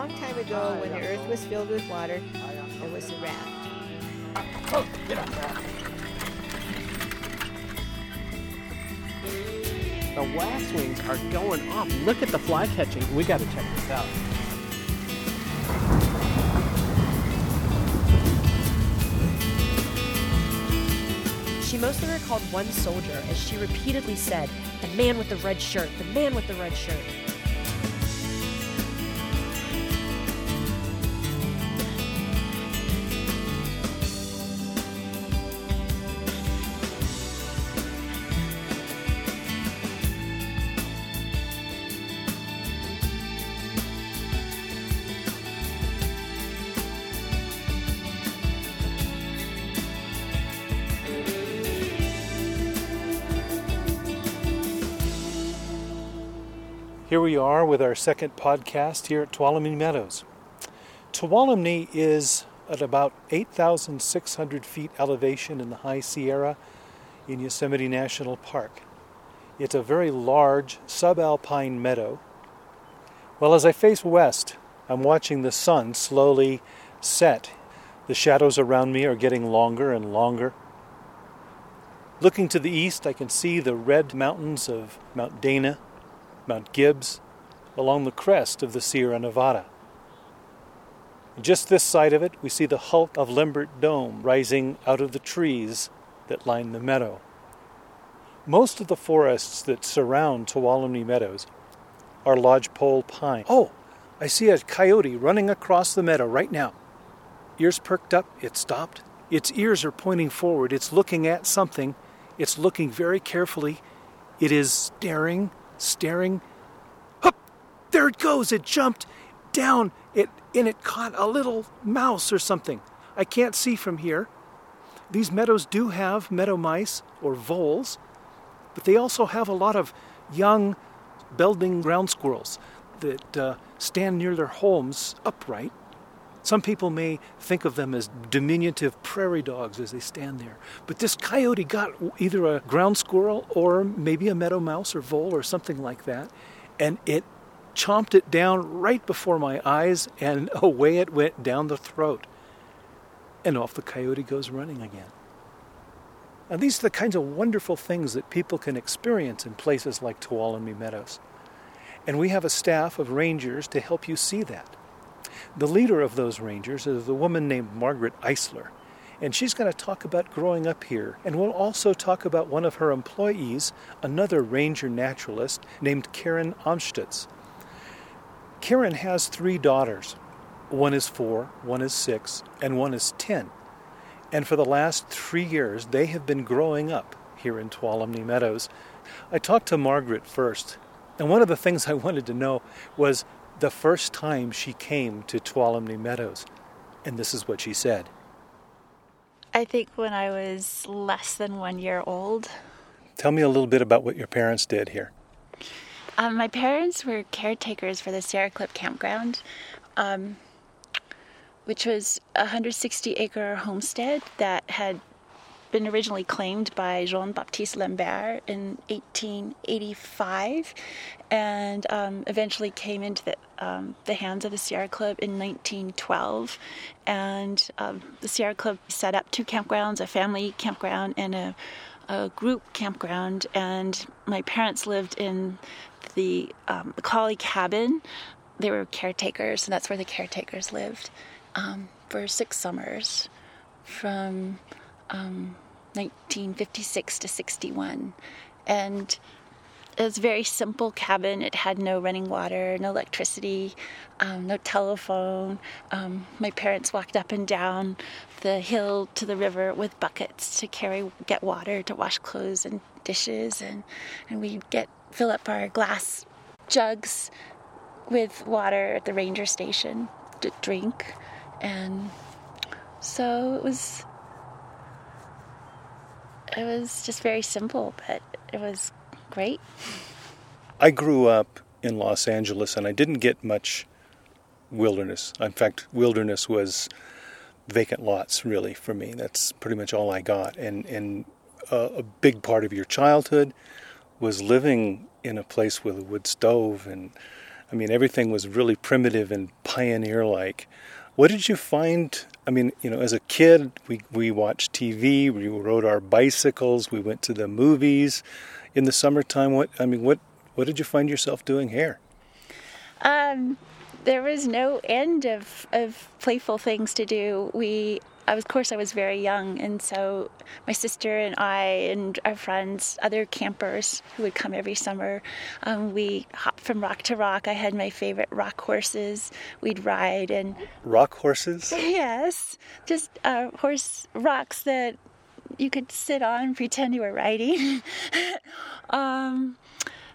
long time ago, when the earth was filled with water, there was a raft. Oh, get up, raft. The waxwings are going off. Look at the fly catching. We got to check this out. She mostly recalled one soldier as she repeatedly said, The man with the red shirt, the man with the red shirt. Here we are with our second podcast here at Tuolumne Meadows. Tuolumne is at about 8,600 feet elevation in the High Sierra in Yosemite National Park. It's a very large subalpine meadow. Well, as I face west, I'm watching the sun slowly set. The shadows around me are getting longer and longer. Looking to the east, I can see the red mountains of Mount Dana Mount Gibbs, along the crest of the Sierra Nevada. Just this side of it, we see the hulk of Lembert Dome rising out of the trees that line the meadow. Most of the forests that surround Tuolumne Meadows are lodgepole pine. Oh, I see a coyote running across the meadow right now. Ears perked up, it stopped. Its ears are pointing forward. It's looking at something. It's looking very carefully. It is staring staring. Hup! There it goes! It jumped down. It and it caught a little mouse or something. I can't see from here. These meadows do have meadow mice or voles, but they also have a lot of young belding ground squirrels that uh, stand near their homes upright some people may think of them as diminutive prairie dogs as they stand there. But this coyote got either a ground squirrel or maybe a meadow mouse or vole or something like that, and it chomped it down right before my eyes, and away it went down the throat. And off the coyote goes running again. Now, these are the kinds of wonderful things that people can experience in places like Tuolumne Meadows. And we have a staff of rangers to help you see that. The leader of those rangers is a woman named Margaret Eisler, and she's going to talk about growing up here. And we'll also talk about one of her employees, another ranger naturalist named Karen Amstutz. Karen has three daughters. One is four, one is six, and one is ten. And for the last three years, they have been growing up here in Tuolumne Meadows. I talked to Margaret first, and one of the things I wanted to know was the first time she came to Tuolumne Meadows. And this is what she said. I think when I was less than one year old. Tell me a little bit about what your parents did here. Um, my parents were caretakers for the Sierra Club campground, um, which was a 160 acre homestead that had been originally claimed by Jean Baptiste Lembert in 1885 and um, eventually came into the, um, the, hands of the Sierra Club in 1912. And um, the Sierra Club set up two campgrounds a family campground and a, a group campground. And my parents lived in the, um, the Collie cabin. They were caretakers, and that's where the caretakers lived um, for six summers from um, 1956 to 61. And it was a very simple cabin. It had no running water, no electricity, um, no telephone. Um, my parents walked up and down the hill to the river with buckets to carry, get water to wash clothes and dishes, and and we'd get fill up our glass jugs with water at the ranger station to drink, and so it was it was just very simple, but it was great. I grew up in Los Angeles and I didn't get much wilderness. In fact, wilderness was vacant lots really for me. That's pretty much all I got. And and a, a big part of your childhood was living in a place with a wood stove and I mean, everything was really primitive and pioneer like. What did you find? I mean, you know, as a kid, we, we watched TV, we rode our bicycles, we went to the movies in the summertime. What, I mean, what, what did you find yourself doing here? Um, there was no end of, of playful things to do. We I was, of course, I was very young, and so my sister and I and our friends, other campers who would come every summer, um, we hopped from rock to rock. I had my favorite rock horses. We'd ride and rock horses. Yes, just uh, horse rocks that you could sit on and pretend you were riding. um,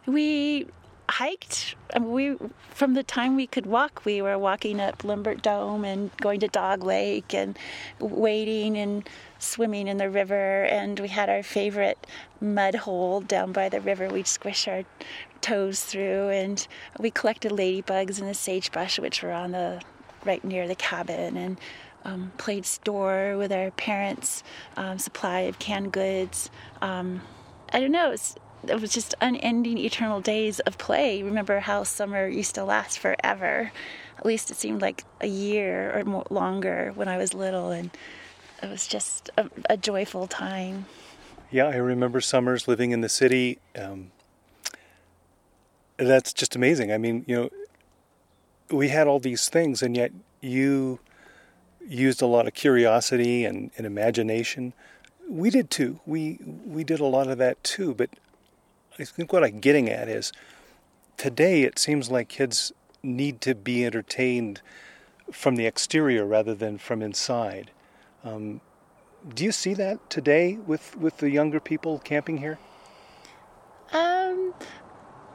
we hiked. We from the time we could walk, we were walking up Lembert Dome and going to Dog Lake and wading and swimming in the river. And we had our favorite mud hole down by the river. We'd squish our toes through, and we collected ladybugs in the sagebrush, which were on the right near the cabin, and um, played store with our parents' um, supply of canned goods. Um, I don't know. It was just unending eternal days of play. Remember how summer used to last forever? At least it seemed like a year or more longer when I was little, and it was just a, a joyful time. Yeah, I remember summers living in the city. Um, that's just amazing. I mean, you know, we had all these things, and yet you used a lot of curiosity and, and imagination. We did too. We we did a lot of that too, but I think what I'm getting at is today it seems like kids need to be entertained from the exterior rather than from inside. Um, do you see that today with, with the younger people camping here? Um,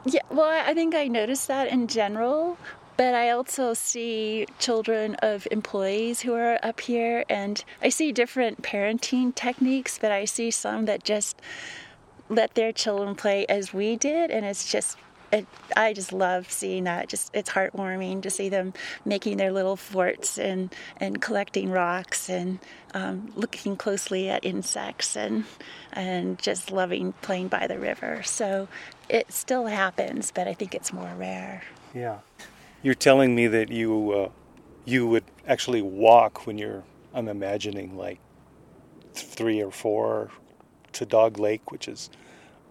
yeah, well, I think I noticed that in general, but I also see children of employees who are up here, and I see different parenting techniques, but I see some that just let their children play as we did, and it's just it, I just love seeing that. Just it's heartwarming to see them making their little forts and and collecting rocks and um, looking closely at insects and and just loving playing by the river. So it still happens, but I think it's more rare. Yeah, you're telling me that you uh, you would actually walk when you're. I'm imagining like three or four to Dog Lake, which is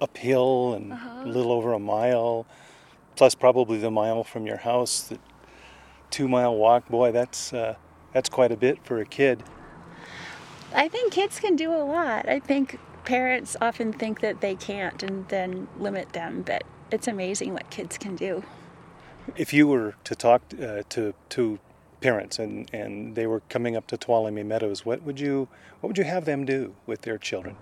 uphill and uh-huh. a little over a mile, plus probably the mile from your house. The two mile walk, boy, that's uh, that's quite a bit for a kid. I think kids can do a lot. I think parents often think that they can't and then limit them, but it's amazing what kids can do. If you were to talk uh, to to parents and, and they were coming up to Tuolumne Meadows, what would you what would you have them do with their children?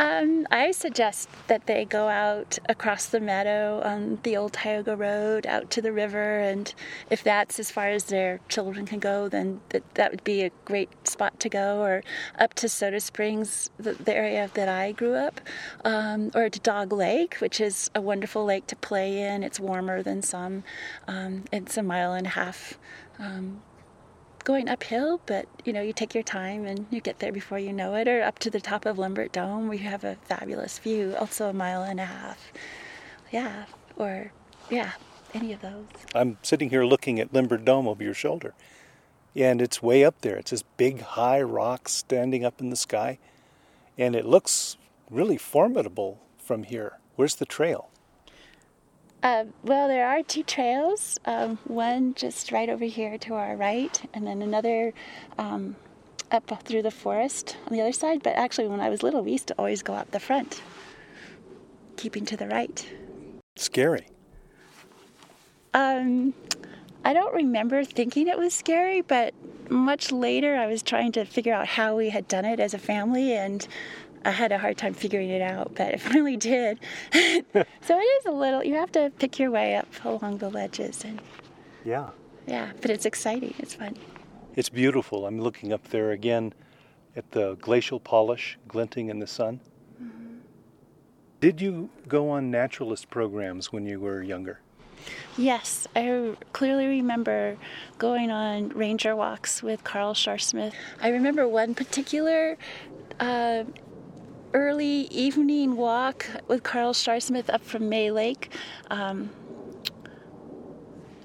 Um, I suggest that they go out across the meadow on the old Tioga Road out to the river, and if that's as far as their children can go, then that, that would be a great spot to go, or up to Soda Springs, the, the area that I grew up, um, or to Dog Lake, which is a wonderful lake to play in. It's warmer than some. Um, it's a mile and a half um, going uphill, but you know, you take your time and you get there before you know it, or up to the top of Lembert Dome where you have a fabulous view, also a mile and a half. Yeah, or yeah, any of those. I'm sitting here looking at Lembert Dome over your shoulder, and it's way up there. It's this big, high rock standing up in the sky, and it looks really formidable from here. Where's the trail? Uh, well, there are two trails. Um, one just right over here to our right, and then another um, up through the forest on the other side. But actually, when I was little, we used to always go up the front, keeping to the right. Scary. Um, I don't remember thinking it was scary, but much later I was trying to figure out how we had done it as a family, and I had a hard time figuring it out, but I finally did. so it is a little. You have to pick your way up along the ledges, and yeah, yeah. But it's exciting. It's fun. It's beautiful. I'm looking up there again at the glacial polish glinting in the sun. Mm-hmm. Did you go on naturalist programs when you were younger? Yes, I clearly remember going on ranger walks with Carl Sharsmith. I remember one particular uh, early evening walk with Carl Sharsmith up from May Lake. Um,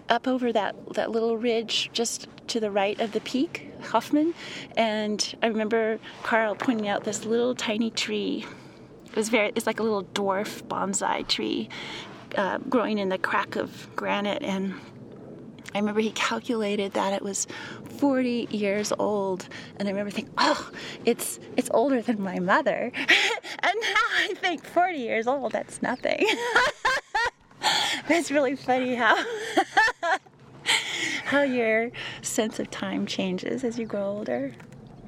up over that, that little ridge just to the right of the peak, Hoffman. And I remember Carl pointing out this little tiny tree. It was very, it's like a little dwarf bonsai tree uh, growing in the crack of granite. And I remember he calculated that it was 40 years old, and I remember thinking, "Oh, it's it's older than my mother." and now I think 40 years old, that's nothing. that's really funny how how your sense of time changes as you grow older.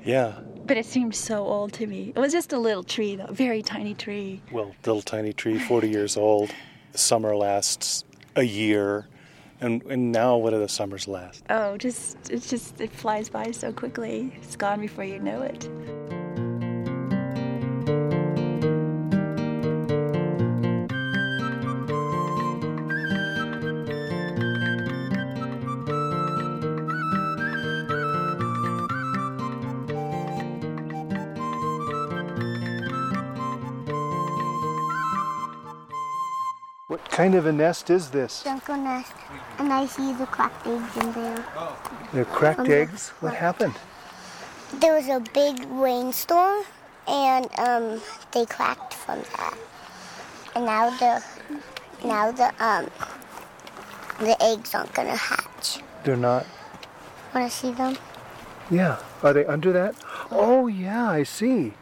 Yeah. But it seems so old to me. It was just a little tree, though, very tiny tree. Well, little tiny tree, 40 years old. The summer lasts a year. And, and now, what do the summers last? Oh, just it just it flies by so quickly. It's gone before you know it. What kind of a nest is this? Junco nest, and I see the cracked eggs in there. They're cracked eggs. What happened? There was a big rainstorm, and um, they cracked from that. And now the now the um the eggs aren't gonna hatch. They're not. Wanna see them? Yeah. Are they under that? Oh, yeah, I see.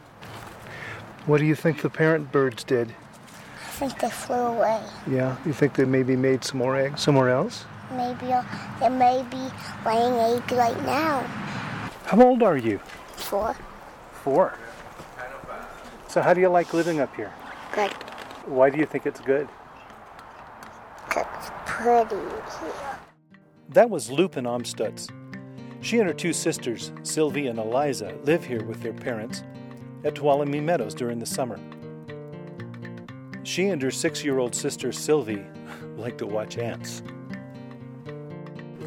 What do you think the parent birds did? I think they flew away. Yeah. You think they maybe made some more eggs somewhere else? Maybe uh, they may be laying eggs right now. How old are you? Four. Four. So, how do you like living up here? Good. Why do you think it's good? it's pretty here. That was Lupin Amstutz. She and her two sisters, Sylvie and Eliza, live here with their parents at Tuolumne Meadows during the summer. She and her six year old sister, Sylvie, like to watch ants.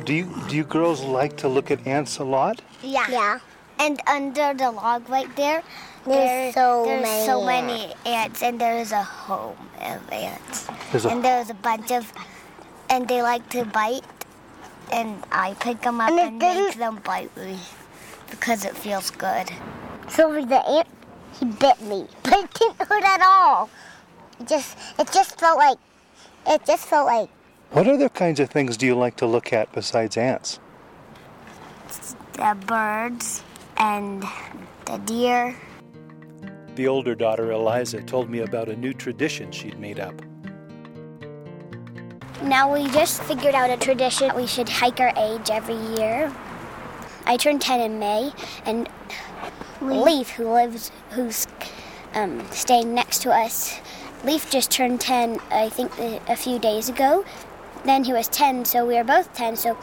Do you, do you girls like to look at ants a lot? Yeah. Yeah. And under the log right there, There's there- so there's many so many ants, and there's a home of ants. There's a- and there's a bunch of, and they like to bite, and I pick them up And it and, make them bite me because it feels good. Sylvie the ant, he bit me, but it didn't hurt at all. It just, it just felt like, it just felt like What other kinds of things do you like to look at besides ants? The birds and the deer. The older daughter, Eliza, told me about a new tradition she'd made up. Now we just figured out a tradition. We should hike our age every year. I turned 10 in May, and Leaf, who lives, who's um, staying next to us, Leaf just turned 10, I think, a, a few days ago. Then he was 10, so we were both 10. So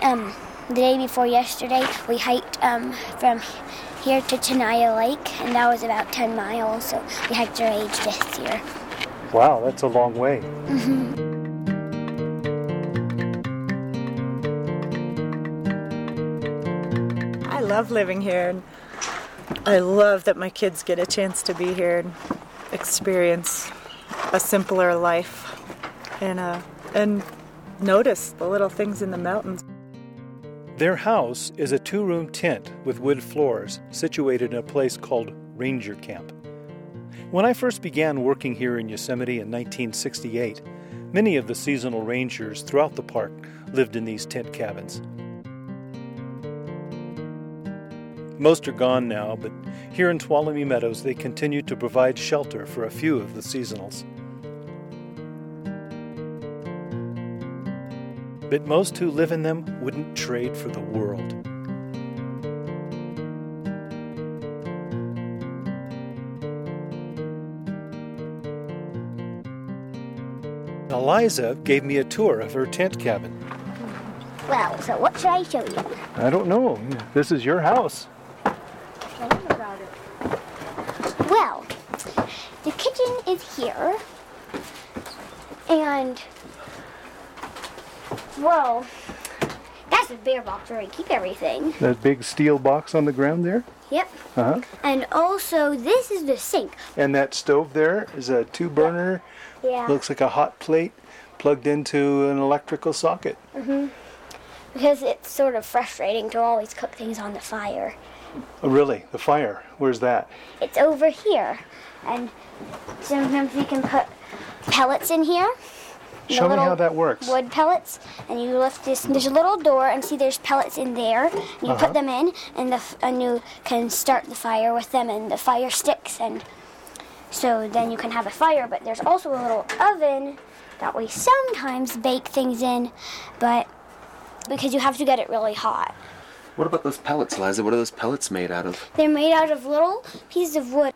um, the day before yesterday, we hiked um, from here to Tenaya Lake, and that was about 10 miles. So we hiked our age this year. Wow, that's a long way. I love living here. and I love that my kids get a chance to be here and experience a simpler life and uh, and notice the little things in the mountains. Their house is a two room tent with wood floors situated in a place called Ranger Camp. When I first began working here in Yosemite in 1968, many of the seasonal rangers throughout the park lived in these tent cabins. Most are gone now, but here in Tuolumne Meadows they continue to provide shelter for a few of the seasonals. But most who live in them wouldn't trade for the world. Eliza gave me a tour of her tent cabin. Well, so what should I show you? I don't know. This is your house. Well, the kitchen is here. And, well, that's the beer box where I keep everything. That big steel box on the ground there. Yep. Uh huh. And also, this is the sink. And that stove there is a two burner. Yeah. Looks like a hot plate. plugged into an electrical socket. Mhm. Because it's sort of frustrating to always cook things on the fire. Oh, really? The fire? Where's that? It's over here. And sometimes we can put pellets in here. Show me how that works. Wood pellets, and you lift this. There's a little door, and see, there's pellets in there. And you Uh-huh. put them in, and the and you can start the fire with them, and the fire sticks, and so then you can have a fire. But there's also a little oven that we sometimes bake things in, but because you have to get it really hot. What about those pellets, Liza? What are those pellets made out of? They're made out of little pieces of wood.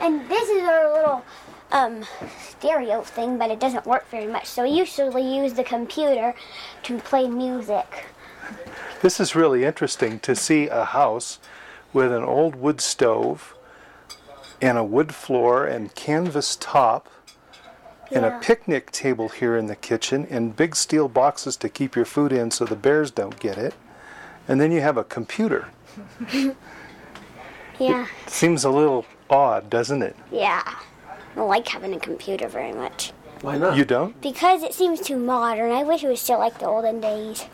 And this is our little um, stereo thing, but it doesn't work very much. So we usually use the computer to play music. This is really interesting to see a house with an old wood stove and a wood floor and canvas top and a picnic table here in the kitchen and big steel boxes to keep your food in so the bears don't get it. And then you have a computer. Yeah, Seems a little odd, doesn't it? yeah. I don't like having a computer very much. Why not? You don't? Because it seems too modern. I wish it was still like the olden days.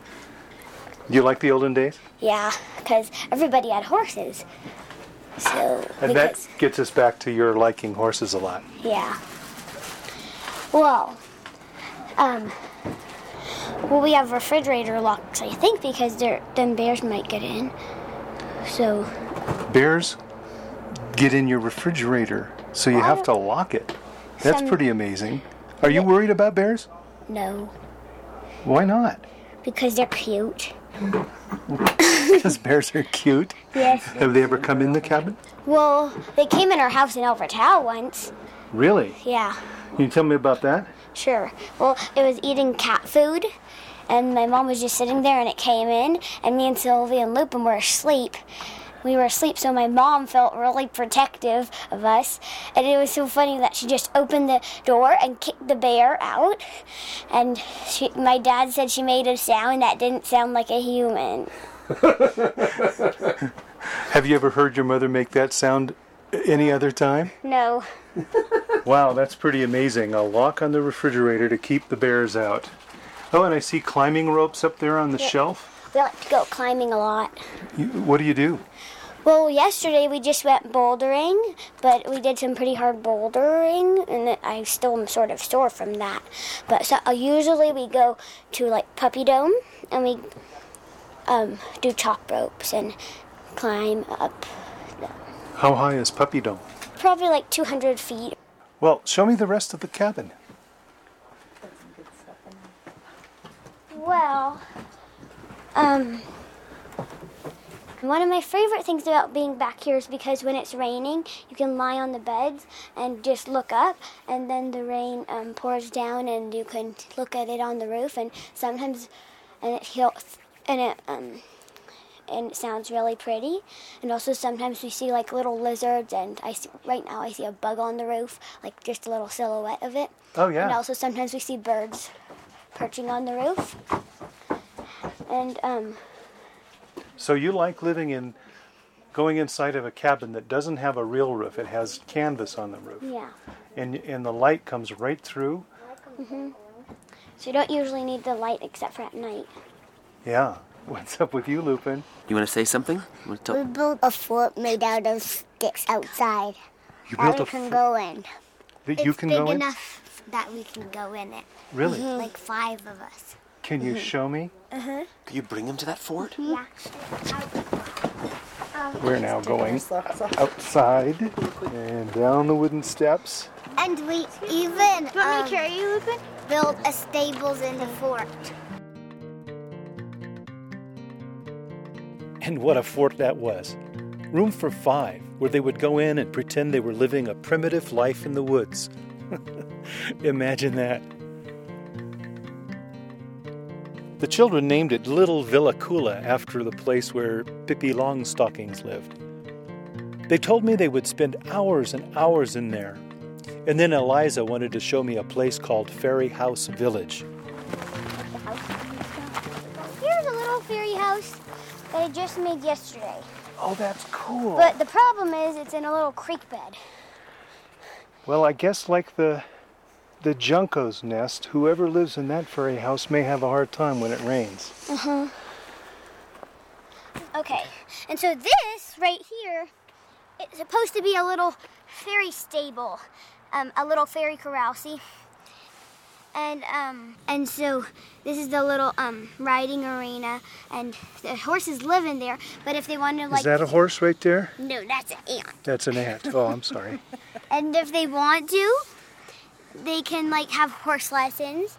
You like the olden days? Yeah, because everybody had horses. So, And because, that gets us back to your liking horses a lot. Yeah. Well, um, well, we have refrigerator locks, I think, because they're, then bears might get in. So, Bears get in your refrigerator, so you have to lock it. That's Some- pretty amazing. Are you worried about bears? no, Why not? because they're cute. Because bears are cute. Yes. Have they ever come in the cabin? Well, they came in our house in El Portal once. Really? Yeah, Can you tell me about that? Sure. Well, it was eating cat food, and my mom was just sitting there, and it came in, and me and Sylvie and Lupin were asleep. We were asleep, so my mom felt really protective of us, and it was so funny that she just opened the door and kicked the bear out. And she, my dad said she made a sound that didn't sound like a human. Have you ever heard your mother make that sound any other time? No, Wow, that's pretty amazing. A lock on the refrigerator to keep the bears out. Oh, and I see climbing ropes up there on the shelf. we like to go climbing a lot. You, what do you do? Well, yesterday we just went bouldering, but we did some pretty hard bouldering, and I still am sort of sore from that. But so uh, usually we go to like Puppy Dome, and we um, do chalk ropes and climb up How high is Puppy Dome? probably like 200 feet. Well, show me the rest of the cabin. Well, um, one of my favorite things about being back here is because when it's raining, you can lie on the beds and just look up, and then the rain um, pours down, and you can look at it on the roof. And sometimes, and it feels, and it um, and it sounds really pretty. And also sometimes we see like little lizards, and I see, right now I see a bug on the roof, like just a little silhouette of it. Oh, yeah. And also sometimes we see birds perching on the roof. And um, So you like living in, going inside of a cabin that doesn't have a real roof. It has canvas on the roof. yeah, And, and the light comes right through. so you don't usually need the light except for at night. Yeah. What's up with you, Lupin? You want to say something? Wanna tell- We built a fort made out of sticks outside You that built we a can f- go in. that you it's can big go in? enough that we can go in it. Really? Like five of us. Can you show me? Uh-huh. Can you bring him to that fort? Yeah. We're now going outside and down the wooden steps. And we even um, carry you, Lupin? built a stables in the fort. And what a fort that was. Room for five, where they would go in and pretend they were living a primitive life in the woods. Imagine that. The children named it Villa Villekulla after the place where Pippi Longstockings lived. They told me they would spend hours and hours in there. And then Eliza wanted to show me a place called Fairy House Village. That I just made yesterday. Oh, that's cool. But the problem is it's in a little creek bed. Well, I guess like the the Junco's nest. Whoever lives in that fairy house may have a hard time when it rains. Uh-huh. Okay, and so this right here it's supposed to be a little fairy stable, um, a little fairy corral. See, and um, and so this is the little um, riding arena, and the horses live in there. But if they want to like, Is that a horse right there? no, that's an ant. That's an ant. Oh, I'm sorry. And if they want to, they can like have horse lessons.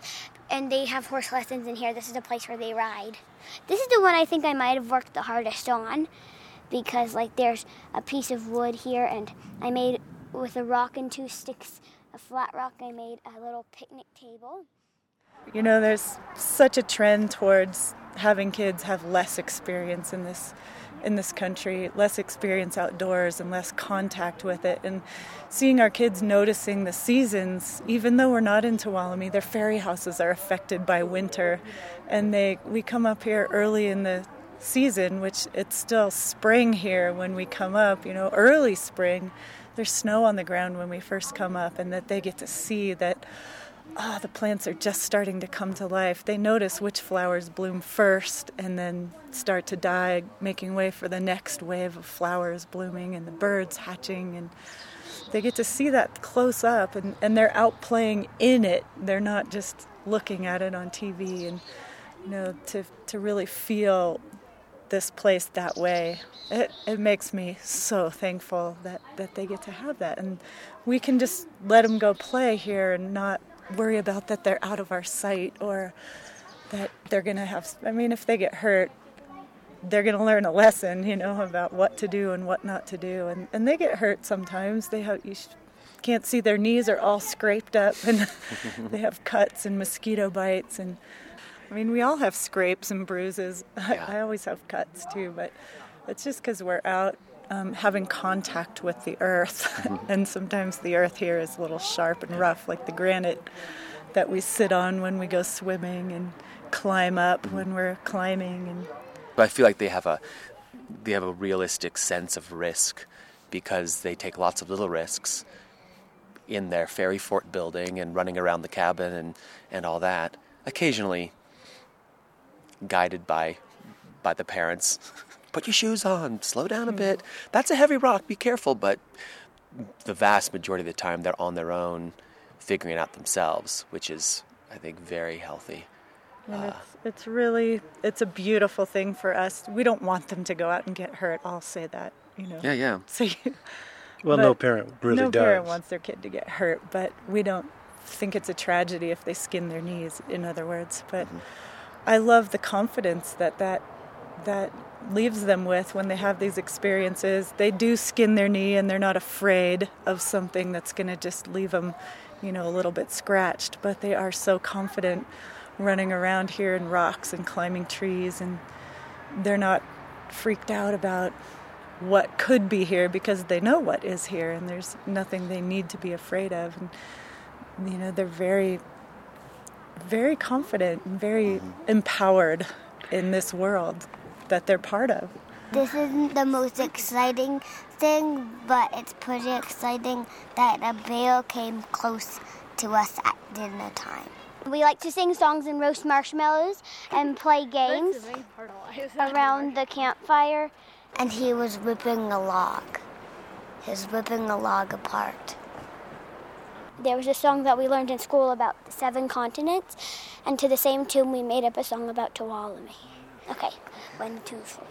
And they have horse lessons in here. This is the place where they ride. This is the one I think I might have worked the hardest on because like there's a piece of wood here and I made with a rock and two sticks, a flat rock, I made a little picnic table. You know, there's such a trend towards having kids have less experience in this in this country, less experience outdoors and less contact with it and seeing our kids noticing the seasons even though we're not in Tuolumne, their fairy houses are affected by winter and they we come up here early in the season, which it's still spring here when we come up, you know, early spring. There's snow on the ground when we first come up, and that they get to see that ah, the plants are just starting to come to life. They notice which flowers bloom first and then start to die, making way for the next wave of flowers blooming and the birds hatching. And they get to see that close up, and, and they're out playing in it. They're not just looking at it on TV. And, you know, to, to really feel this place that way. It, it makes me so thankful that, that they get to have that. And we can just let them go play here and not worry about that they're out of our sight or that they're going to have. I mean, if they get hurt, they're going to learn a lesson, you know, about what to do and what not to do. And, and they get hurt sometimes. They have, you can't see their knees are all scraped up and they have cuts and mosquito bites and I mean, we all have scrapes and bruises. Yeah. I, I always have cuts too, but it's just because we're out um, having contact with the earth. and sometimes the earth here is a little sharp and rough, like the granite that we sit on when we go swimming and climb up when we're climbing. And But I feel like they have a they have a realistic sense of risk because they take lots of little risks in their fairy fort building and running around the cabin and, and all that. Occasionally guided by by the parents. Put your shoes on, slow down a hmm. bit. That's a heavy rock, be careful, but the vast majority of the time they're on their own figuring it out themselves, which is I think very healthy. And it's, uh, it's really, it's a beautiful thing for us. We don't want them to go out and get hurt. I'll say that, you know. Yeah, yeah. So you, Well, no parent really no does. No parent wants their kid to get hurt, but we don't think it's a tragedy if they skin their knees. In other words, but mm-hmm. I love the confidence that that that leaves them with when they have these experiences. They do skin their knee, and they're not afraid of something that's going to just leave them, you know, a little bit scratched. But they are so confident running around here in rocks and climbing trees, and they're not freaked out about what could be here because they know what is here and there's nothing they need to be afraid of and you know they're very very confident and very mm-hmm. empowered in this world that they're part of This isn't the most exciting thing, but it's pretty exciting that a bear came close to us at dinner time. We like to sing songs and roast marshmallows and play games around the campfire. And he was ripping a log. He was ripping a log apart. There was a song that we learned in school about the seven continents, and to the same tune we made up a song about Tuolumne. Okay, one, two, three.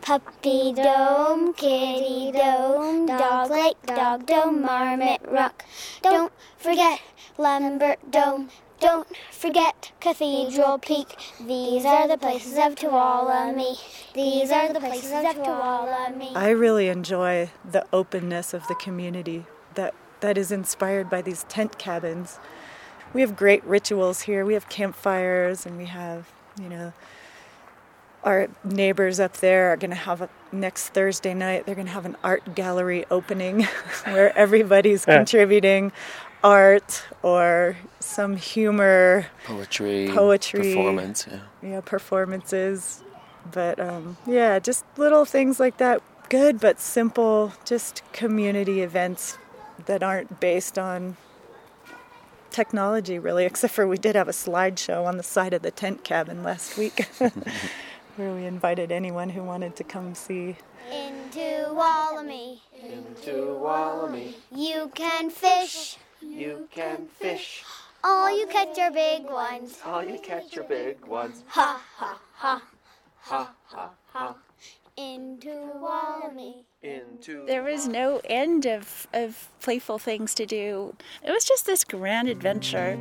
Puppy dome, kitty dome, dog lake, dog dome, marmot rock. Don't forget Lembert dome. Don't forget Cathedral Peak. These are the places of Tuolumne. These are the places of Tuolumne. i really enjoy the openness of the community that that is inspired by these tent cabins we have great rituals here we have campfires and we have you know our neighbors up there are going to have a next Thursday night. They're going to have an art gallery opening where everybody's contributing art or some humor, Poetry, Poetry. performance. Yeah. you know, performances. But um, yeah, just little things like that. Good but simple, just community events that aren't based on technology, really, except for we did have a slideshow on the side of the tent cabin last week where we invited anyone who wanted to come see. Into Wallamy. Into Wallamy, You can fish. you can fish. All you catch are big ones. All you catch are big ones. Ha ha ha. Ha ha ha. Into Wallamy. Into There was no end of, of playful things to do. It was just this grand adventure.